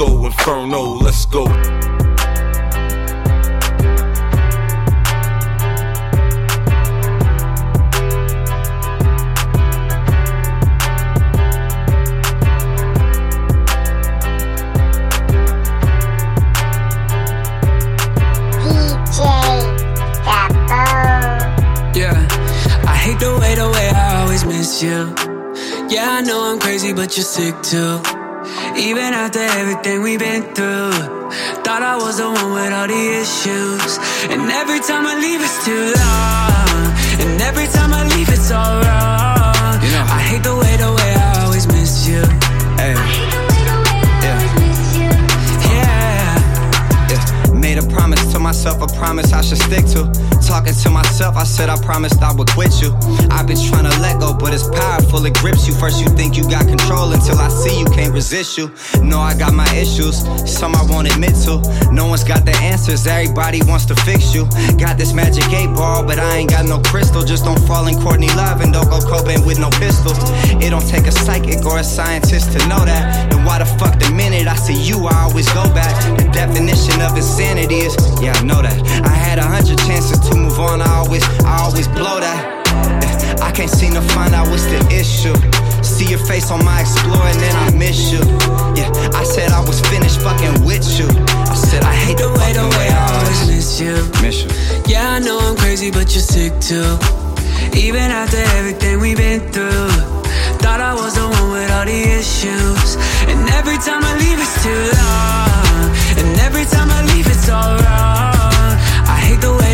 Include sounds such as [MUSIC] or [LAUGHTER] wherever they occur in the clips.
go, Inferno, let's go. Yeah, I hate the way the way I always miss you. Yeah, I know I'm crazy, but you're sick too. Even after everything we've been through, thought I was the one with all the issues. And every time I leave, it's too long. And every time I leave, it's all wrong. You know, I hate the way, the way I always miss you. Hey. Yeah. Yeah. Made a promise to myself, a promise I should stick to. Talking to myself, I said I promised I would quit you. I've been trying to let go, but it's powerful, it grips you. First, you think you got control until I see you can't resist you. Know I got my issues, some I won't admit to. No one's got the answers, everybody wants to fix you. Got this magic eight ball, but I ain't got no crystal. Just don't fall in Courtney Love and don't go Cobain with no pistol. It don't take a psychic or a scientist to know that. Then why the fuck the minute I see you, I always go back? The definition of insanity is, yeah, I know that. I had a hundred chances to move on, I always, I always blow that. [LAUGHS] I can't seem to find out what's the issue. See your face on my Explorer and then I miss you. Yeah, I said I was finished fucking with you. I said I hate the way, the way I always miss you. Miss you. Yeah, I know I'm crazy, but you're sick too. Even after everything we've been through, thought I was the one with all the issues. And every time I leave, it's too long. And every time I leave, it's all wrong. I hate the way,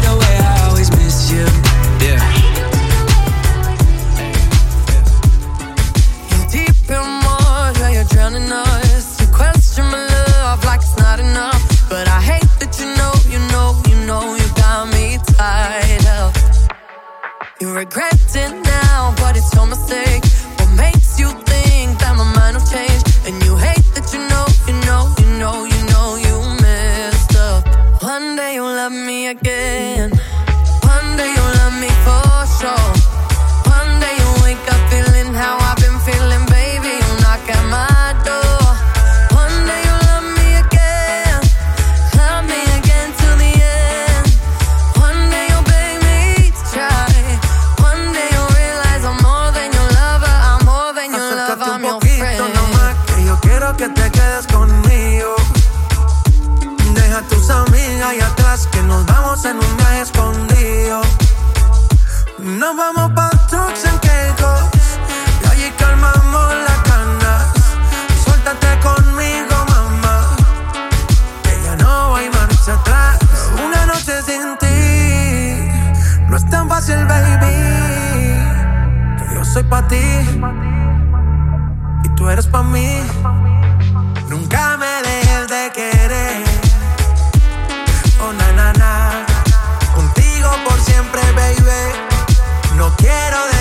que nos vamos en un viaje escondido. Nos vamos pa' trucks en Caicos, y allí calmamos las ganas. Suéltate conmigo, mamá, que ya no hay marcha atrás. Una noche sin ti, no es tan fácil, baby. Que yo soy pa' ti y tú eres pa' mí. No quiero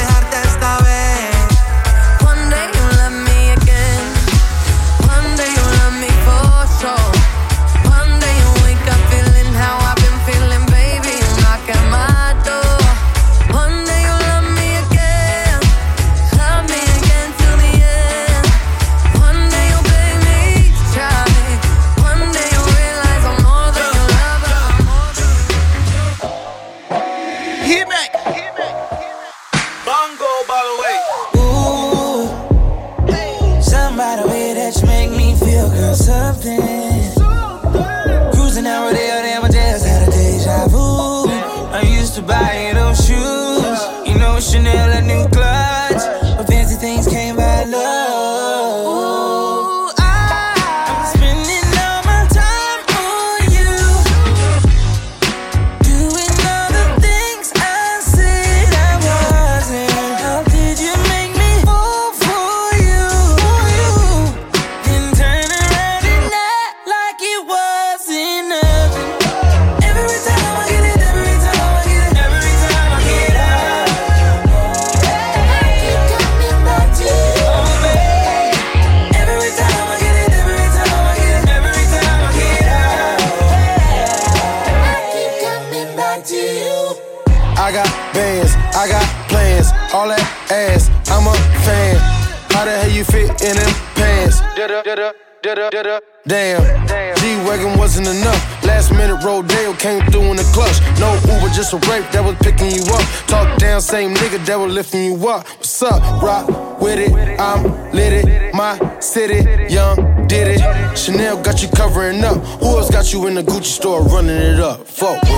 Damn, G-Wagon wasn't enough. Last minute Rodeo came through in the clutch. No Uber, just a Wraith that was picking you up. Talk down, same nigga that was lifting you up. What's up? Rock with it, I'm lit it. My city, young, did it. Chanel got you covering up. Who else got you in the Gucci store running it up? Fuck with me.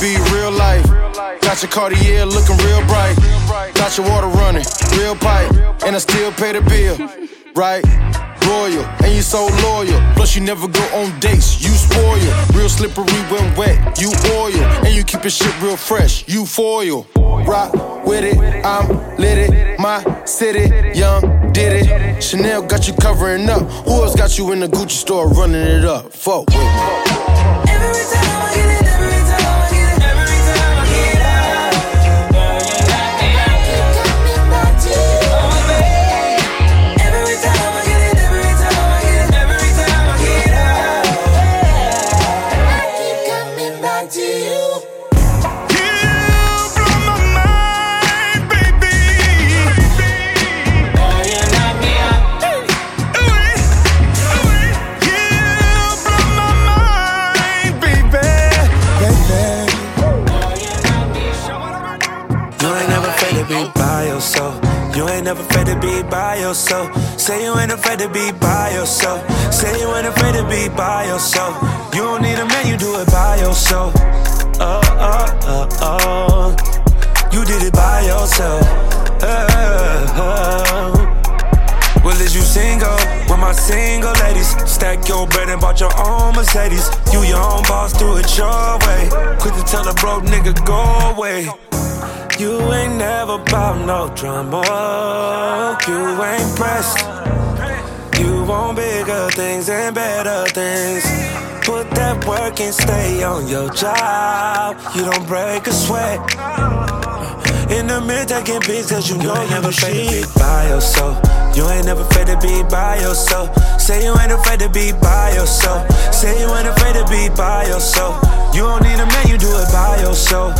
Be real life. Got your Cartier looking real bright. Got your water running, real pipe. And I still pay the bill, right? Royal, and you so loyal. Plus, you never go on dates, you spoil. Real slippery when wet, you oil. And you keep your shit real fresh, you foil. Rock with it, I'm lit it. My city, young, did it. Chanel got you covering up. Who else got you in the Gucci store running it up? Fuck with me. Every time yourself. Say you ain't afraid to be by yourself. Say you ain't afraid to be by yourself. You don't need a man, you do it by yourself. Oh, oh, oh, oh. You did it by yourself. Oh, oh. Well, is you single? With my single ladies, stack your bread and bought your own Mercedes. You your own boss, do it your way. Quick to tell a broke nigga go away. You ain't never bout no drama. You ain't pressed. You want bigger things and better things. Put that work and stay on your job. You don't break a sweat. In the mirror taking pics cause you, you know you never afraid to be by yourself. You ain't never afraid to be by yourself. Say you ain't afraid to be by yourself. Say you ain't afraid to be by yourself. You don't need a man, you do it by yourself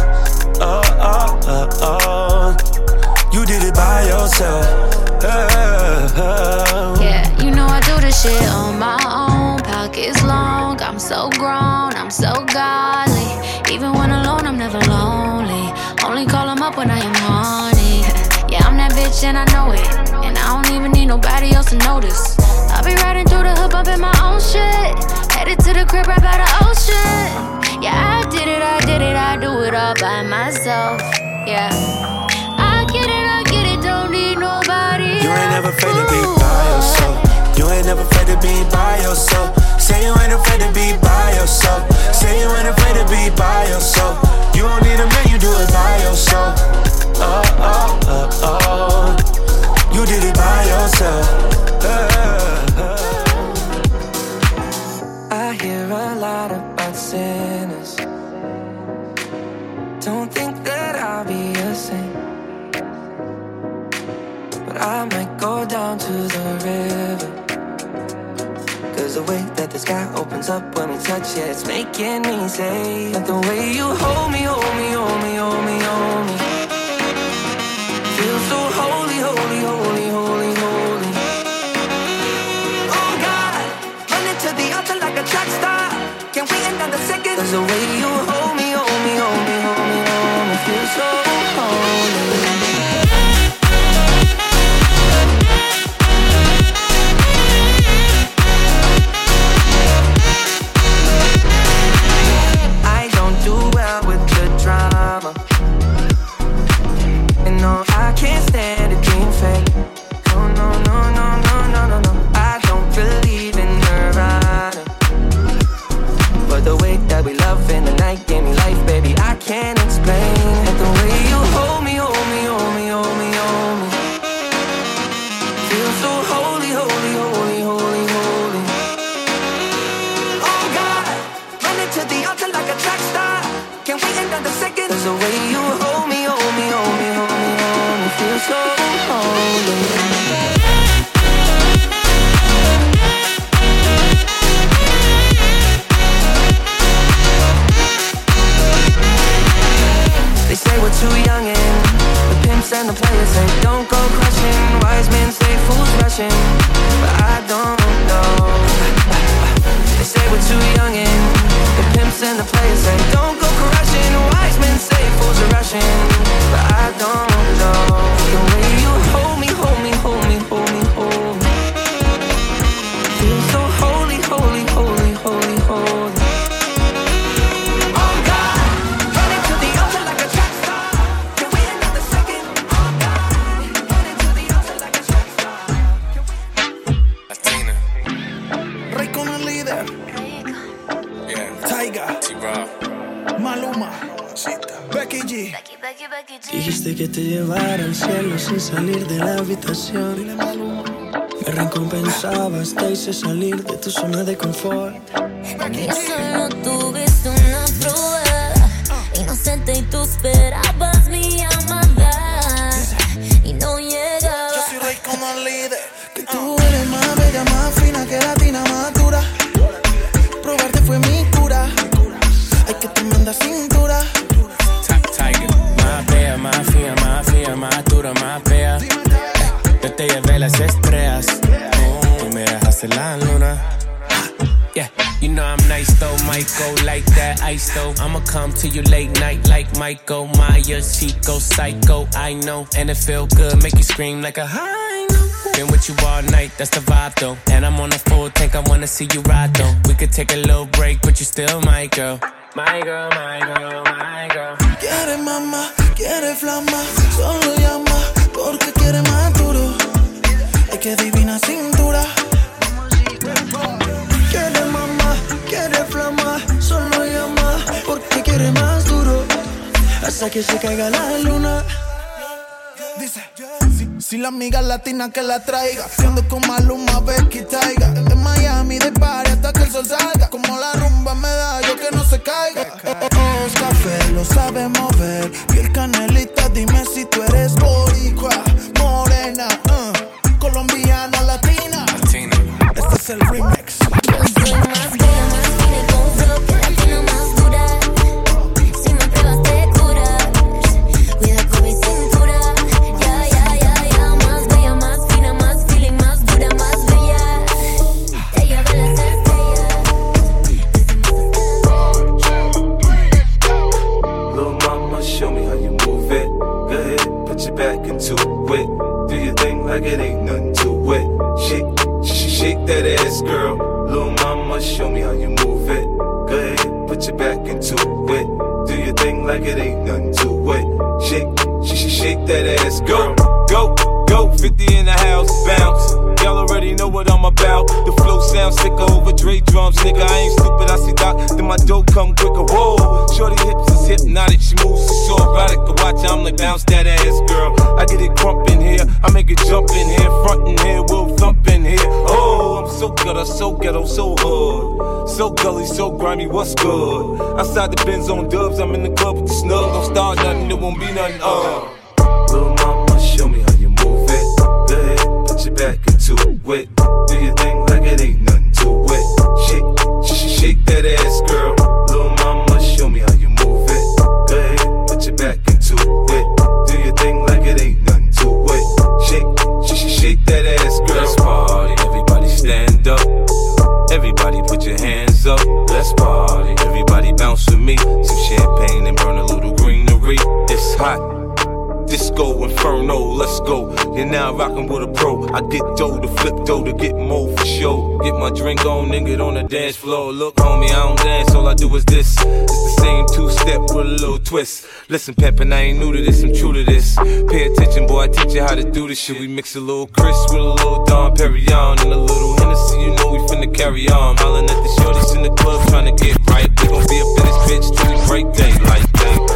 oh, oh, oh, oh. You did it by yourself. Oh, Yeah, you know I do this shit on my own. Pockets long, I'm so grown, I'm so godly. Even when alone, I'm never lonely. Only call him up when I am horny. [LAUGHS] Yeah, I'm that bitch and I know it. And I don't even need nobody else to notice. I'll be riding through the hood, bumping my own shit. Headed to the crib right by the ocean. Yeah, I did it, I did it, I do it all by myself. Yeah. I get it, I get it, don't need nobody. You ain't never afraid to be by yourself. You ain't never afraid to be by yourself. Say you ain't afraid to be by yourself. Say you ain't afraid to be by yourself. You don't need a man, you do it by yourself. Zona de confort. Ice though. I'ma come to you late night like Michael Myers, Chico, Psycho. I know, and it feel good, make you scream like a high. Been with you all night, that's the vibe though. And I'm on a full tank, I wanna see you ride though. We could take a little break, but you still my girl. My girl, my girl, my girl. Quiere mamá, quiere flama. Solo llama porque quiere más duro. Ay, qué divina Hasta que se caiga la luna. Dice, si, si la amiga latina que la traiga, siendo con Maluma, Becky Taiga. De Miami, de party hasta que el sol salga. Como la rumba me da, yo que no se caiga. Oh, es café, lo sabe mover. Y el canelita, dime si tú eres boricua, morena, uh, colombiana, latina. Este es el remix. That ass, girl. Little mama, show me how you move it. Go ahead, put your back into it. Do your thing like it ain't nothing to it. Shake, sh- sh- shake that ass, girl. Go, go, 50 in the house, bounce. Y'all already know what I'm about. The flow sounds sicker over Dre drums, nigga. I ain't stupid, I see Doc, then my dough come quicker. Whoa, shorty hips is hypnotic, she moves so erotic. I watch, I'm like bounce that ass, girl. I get it crump in here, I make it jump in here, front in here, we'll thump in here. Oh, I'm so ghetto, so ghetto, so hood. So gully, so grimy, what's good? Outside the Benz on dubs, I'm in the club with the snug. Don't start nothing, it won't be nothing, uh. It. Do your thing like it ain't nothing to it. Shake, sh- shake that ass, girl. Little mama, show me how you move it. Go ahead, put your back into it. Do your thing like it ain't nothing to it. Shake, sh- shake that ass, girl. Let's party, everybody stand up. Everybody put your hands up. Let's party, everybody bounce with me. Some champagne and burn a little greenery. It's hot. Disco Inferno, let's go. You're now rocking with a pro. I get dough to flip dough to get more for show. Get my drink on get on the dance floor. Look, homie, I don't dance, all I do is this. It's the same two step with a little twist. Listen, Peppin, I ain't new to this, I'm true to this. Pay attention, boy, I teach you how to do this shit. We mix a little Chris with a little Dom Pérignon and a little Hennessy. You know we finna carry on. Hollin' at the shorties in the club trying to get right. We gon' be up in this bitch till we break day. Little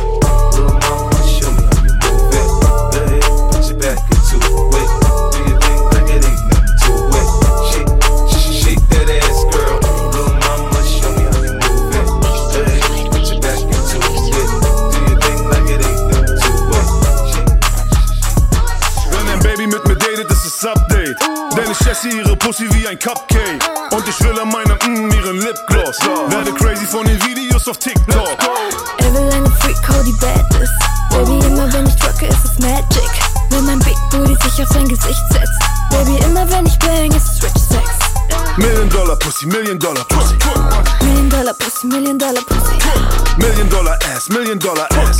Denn ich esse ihre Pussy wie ein Cupcake. Und ich will an meinem mm, ihren Lipgloss. Werde crazy von den Videos auf TikTok. Er will eine Freak, hau die Badness. Baby, immer wenn ich drücke, ist es Magic. Wenn mein Big Booty sich auf sein Gesicht setzt. Baby, immer wenn ich bang, ist es Rich Sex. Million Dollar Pussy, Million Dollar Pussy. Million Dollar Pussy, Million Dollar Pussy. Million Dollar Ass, Million Dollar Ass.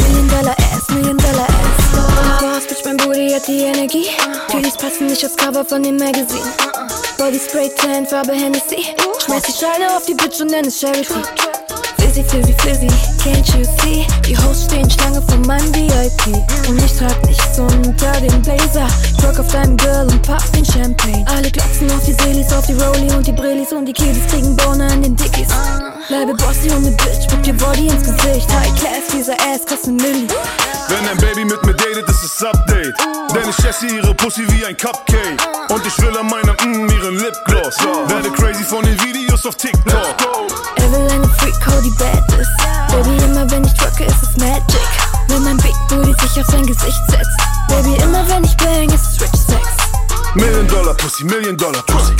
Million Dollar Ass, Million Dollar Ass. Boss, Bitch, mein Booty hat die Energie. Titties passen nicht aufs Cover von dem Magazine. Body Spray Tan, Farbe Hennessy. Schmeiß die Schale auf die Bitch und nenn es Charity. Flizzy, flizzy, flizzy. Can't you see? Die Hosts stehen Schlange von meinem VIP. Und ich trag nichts unter den Blazer. Drück auf deinem Girl und pack den Champagne. Alle glotzen auf die Seelis, auf die Rolli und die Brillis und die Kiddies kriegen Bohne an den Dickies. Bleibe bossy und ne Bitch, spuck dir Body ins Gesicht. High Class, dieser Ass kostet ne Milli. Wenn ein Baby mit mir datet, ist es Update. Denn ich esse ihre Pussy wie ein Cupcake. Und ich will an meinem mm, ihren Lipgloss. Werde crazy von den Videos auf TikTok. Will eine Freak, hau die Bad ist. Baby, immer wenn ich drücke, ist es Magic. Wenn mein Big Booty sich auf sein Gesicht setzt. Baby, immer wenn ich bang, ist es Rich Sex. Million Dollar Pussy, Million Dollar Pussy.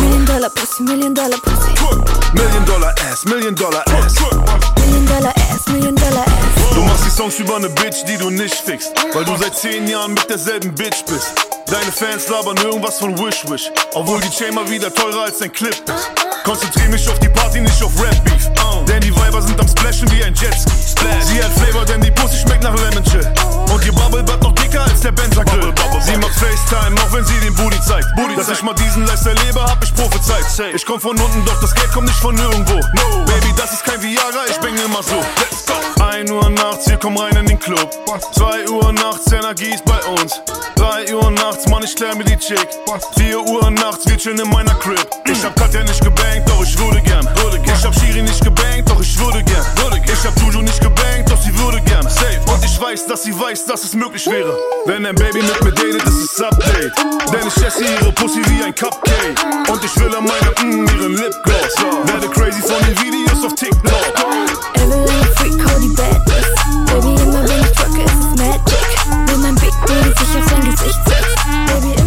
Million Dollar Pussy, Million Dollar Pussy. Million Dollar Ass, Million Dollar Ass. Million Dollar Ass, Million Dollar Ass. Du machst die Songs über ne Bitch, die du nicht fickst. Weil du seit 10 Jahren mit derselben Bitch bist. Deine Fans labern irgendwas von Wish Wish. Obwohl die Chain mal wieder teurer als dein Clip ist. Konzentrier mich auf die Party, nicht auf Rap Beef. Denn die Weiber sind am Splashen wie ein Jetski. Sie hat Flavor, denn die Pussy schmeckt nach Lemon Chill. Und ihr Bubble wird noch dicker als der Benzer Grill. Sie macht FaceTime, auch wenn sie den Booty zeigt. Dass ich mal diesen Lifestyle lebe, hab ich prophezeit. Ich komm von unten, doch das Geld kommt nicht von nirgendwo. No, Baby, das ist kein Viagra, ich bin immer so. Let's go. 1 Uhr nachts, wir kommen rein in den Club. 2 Uhr nachts, Energie ist bei uns. 3 Uhr nachts, Mann, ich klär mir die Chick. 4 Uhr nachts, wir chillen in meiner Crib. Ich hab Katja nicht gebankt, doch ich würde gern. Würde gern. Ich hab Shiri nicht gebankt, doch ich würde gern. Würde gern. Ich hab Juju nicht gebankt, doch sie würde gern. Safe. Und ich weiß, dass sie weiß, dass es möglich wäre. Wenn ein Baby mit mir datet, ist es Update. Denn ich esse ihre Pussy wie ein Cupcake. Und ich will an meinem, mm, ihren Lipgloss. Werde crazy von den Videos auf TikTok. Er will eine Freak, die Bad. Baby, immer wenn ich drücke, ist es Magic. Wenn mein Big Booty sich auf sein Gesicht setzt. Baby,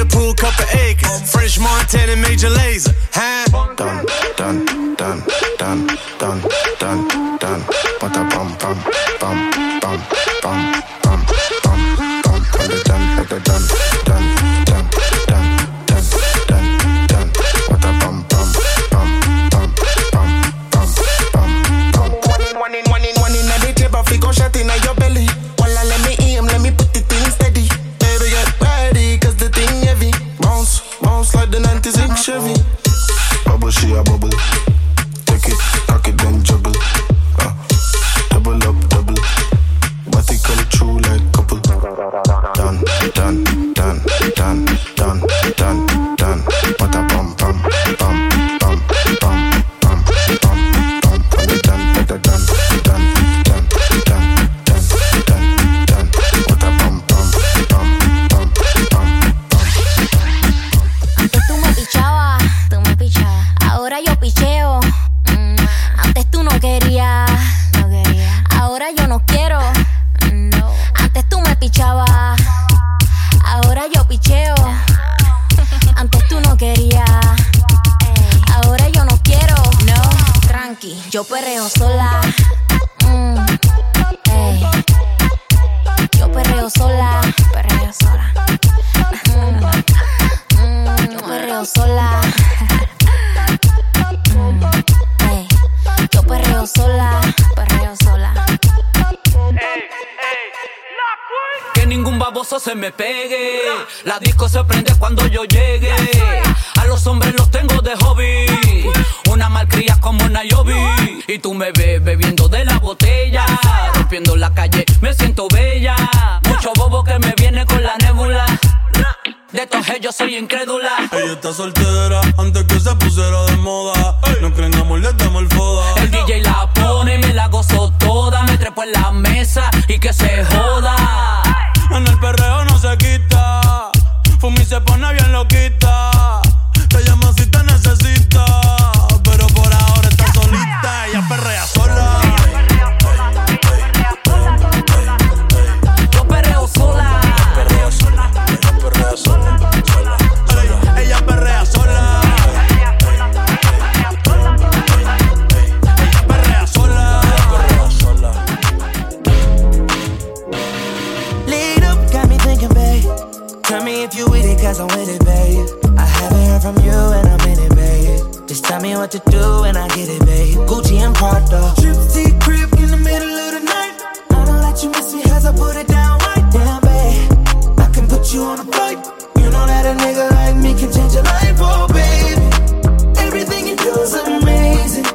the pool, couple acres. French Montana, Major Lazer. Huh? La calle, me siento bella. Mucho bobo que me viene con la nébula. De estos yo soy incrédula. Ella está soltera antes que se pusiera de moda. No creen amor, le damos el foda. El DJ la pone y me la gozo toda. Me trepo en la mesa y que se joda. En el perreo no se quita. Fumi se pone bien loquita. Me what to do and I get it, babe. Gucci and Prada. Trip to crib in the middle of the night. I don't let you miss me as I put it down right down, babe. I can put you on a flight. You know that a nigga like me can change your life, oh, baby. Everything you do is amazing.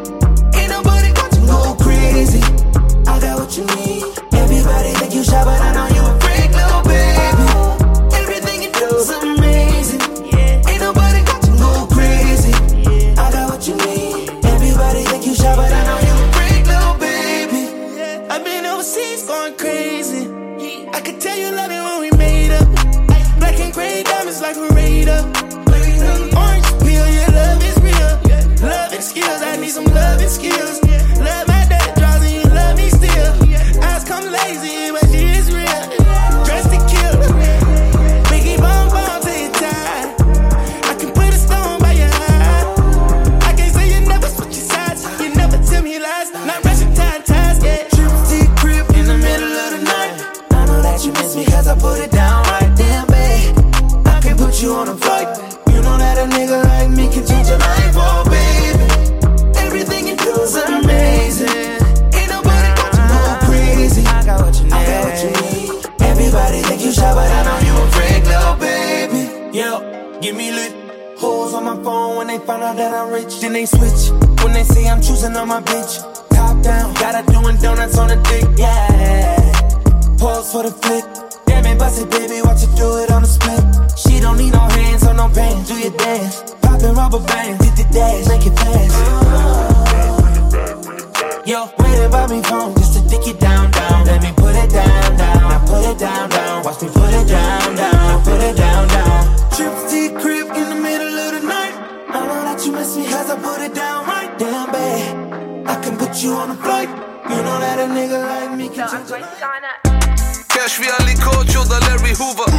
Ain't nobody got to go crazy. I got what you need. Everybody think you shy, but I tell you love it when we made up. Black and gray diamonds like a radar. Orange peel, your love is real. Love and skills, I need some love and skills. Cash wie Ali Coach oder Larry Hoover.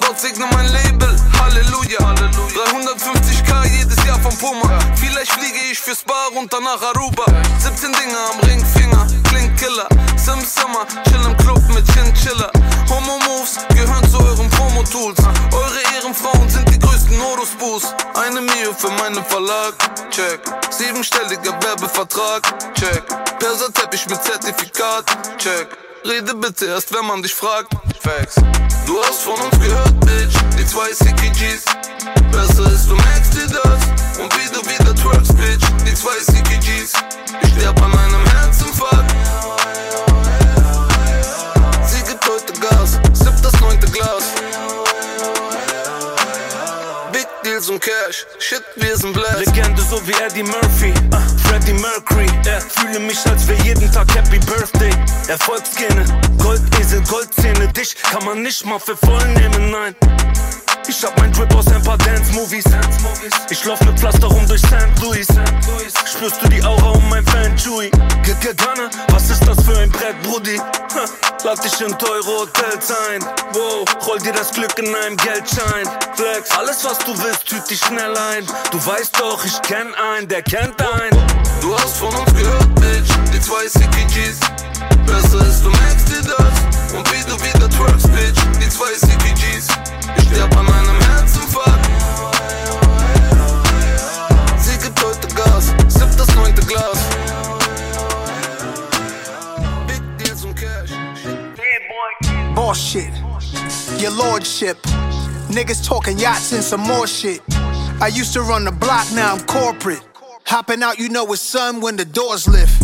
Gott segne mein Label, Halleluja. 350k jedes Jahr vom Puma. Vielleicht fliege ich fürs Bar und danach Aruba. 17 Dinge am Verlag, check. Siebenstelliger Werbevertrag, check. Perserteppich mit Zertifikat, check. Rede bitte erst, wenn man dich fragt. Facts. Du hast von uns gehört, Bitch. Die zwei CKGs. Besser ist, du merkst dir das. Und wie du wieder twerkst, Bitch. Die zwei CKGs. Ich sterb an einem Herzinfarkt. Cash. Shit, wir sind blessed. Legende so wie Eddie Murphy, uh, Freddie Mercury. Yeah. Fühle mich, als wär jeden Tag Happy Birthday. Erfolgsgene, Goldesel, Goldzähne. Dich kann man nicht mal für voll nehmen, nein. Ich hab mein Drip aus ein paar Dance-Movies. Ich lauf mit Pflaster rum durch St. Louis. Spürst du die Aura um mein Fan Chewy? Gunner, was ist das für ein Brett, Brudi? Lad dich in teure Hotels ein. Wow, roll dir das Glück in einem Geldschein. Flex, alles was du willst, tüt dich schnell ein. Du weißt doch, ich kenn einen, der kennt einen. Du hast von uns gehört, Bitch, die zwei CKGs. Besser ist, du merkst dir das. Und wie du wieder twerkst, Bitch, die zwei CKGs. Ich sterb an einem Herzinfarkt. Sie gibt heute Gas, sipp das neunte Glas. Big Deals und Cash. Bullshit. Your lordship. Niggas talking yachts and some more shit. I used to run the block, now I'm corporate. Hopping out, you know it's sun when the doors lift.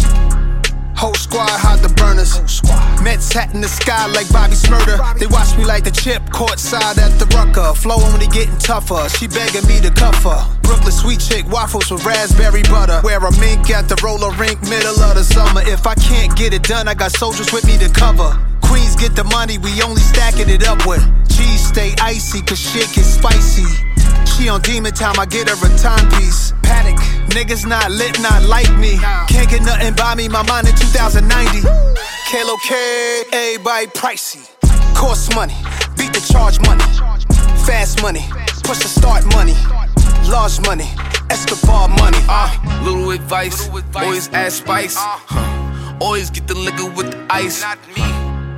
Whole squad hide the burners. Mets hat in the sky like Bobby Shmurda. They watch me like the chip, courtside at the rucker. Flowing when they getting tougher. She begging me to cuff her. Brooklyn sweet chick waffles with raspberry butter. Wear a mink at the roller rink, middle of the summer. If I can't get it done, I got soldiers with me to cover. Queens get the money, we only stacking it up with. Cheese stay icy, cause shit get spicy. She on demon time, I get her a timepiece. Panic, niggas not lit, not like me. Can't get nothing by me, my mind in 2090. Kalo K, everybody pricey. Cost money, beat the charge money. Fast money, push the start money. Large money, Escobar money. Uh, little advice, always add spice. Huh. Always get the liquor with the ice.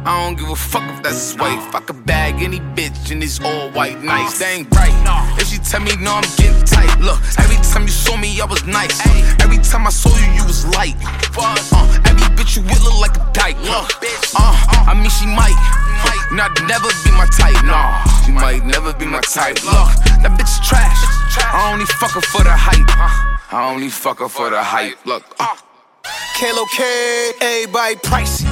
I don't give a fuck if that's white. If I could bag any bitch in it's all white, nice. They ain't right. If she tell me no, I'm getting tight. Look, every time you saw me, I was nice. Every time I saw you, you was light. Uh, every bitch you with look like a dyke. Look, uh, I mean she might. Not never be my type, nah. She might never be my type. Look, that bitch is trash. I only fuck her for the hype. I only fuck her for the hype. Look, uh. Kalo K, everybody pricey.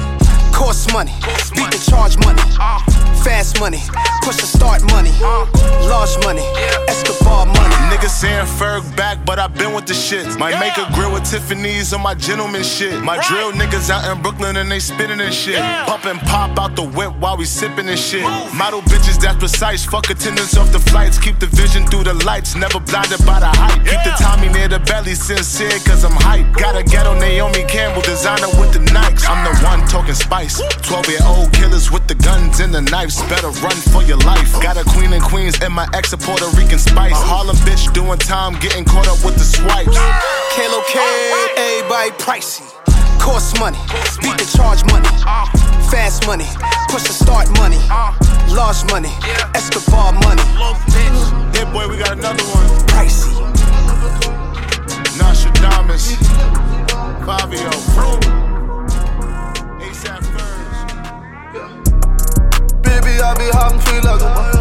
Cost money, beat the charge money. Ah. Fast money, push the start money. Large money, Escobar money. Niggas saying Ferg back, but I've been with the shit. Might make a grill with Tiffany's on my gentleman shit. My drill niggas out in Brooklyn and they spinning and shit. Pump and pop out the whip while we sipping and shit. Model bitches that's precise. Fuck attendance off the flights. Keep the vision through the lights. Never blinded by the hype. Keep the Tommy near the belly, sincere cause I'm hype. Got a ghetto Naomi Campbell designer with the Nikes. I'm the one talking spice. 12 year old killers with the guns and the knives. Better run for your life. Got a queen and queens and my ex a Puerto Rican spice. Harlem bitch doing time, getting caught up with the swipes. Kalo K, everybody pricey. Cost money, beat the charge money. Fast money, push the start money. Large money, Escobar money. Yeah, boy, we got another one. Pricey. Nostradamus. Fabio. Ja, wir haben Fehler gemacht.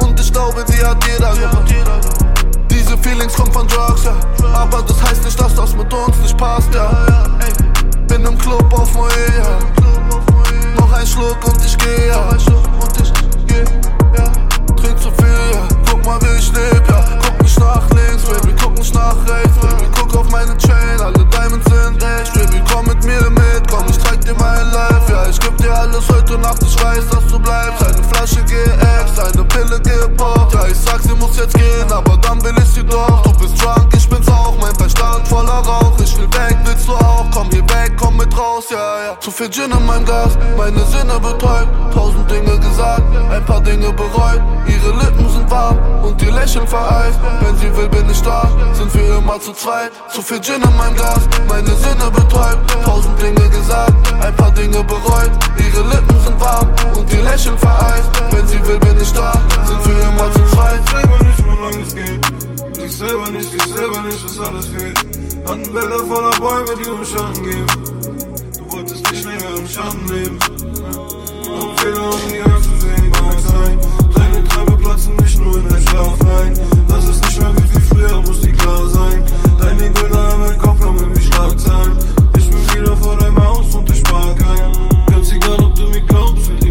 Und ich glaube, die hat jeder gemacht. Diese Feelings kommen von Drugs, ja. Aber das heißt nicht, dass das mit uns nicht passt, ja. Bin im Club auf Moe, viel Gin in meinem Glas, meine Sinne betäubt. Tausend Dinge gesagt, ein paar Dinge bereut. Ihre Lippen sind warm und ihr Lächeln vereist. Wenn sie will, bin ich da, sind wir immer zu zweit. Zu viel Gin in meinem Glas, meine Sinne betäubt. Tausend Dinge gesagt, ein paar Dinge bereut. Ihre Lippen sind warm und ihr Lächeln vereist. Wenn sie will, bin ich da, sind wir immer zu zweit. selber nicht, wie lang es geht. Ich selber nicht, ich selber nicht, was alles fehlt. Hatten Bilder voller Bäume, die um Schatten geben mich am Leben. Fehler, um die Angst sehen, mag sein. Deine Träume platzen nicht nur in den Schlaf ein. Das ist nicht mehr wie früher, muss die klar sein. Deine Bilder in meinem Kopf haben mich Schlagzeilen. Ich bin wieder vor deinem Haus und ich mag ein. Ganz egal, ob du mir glaubst, will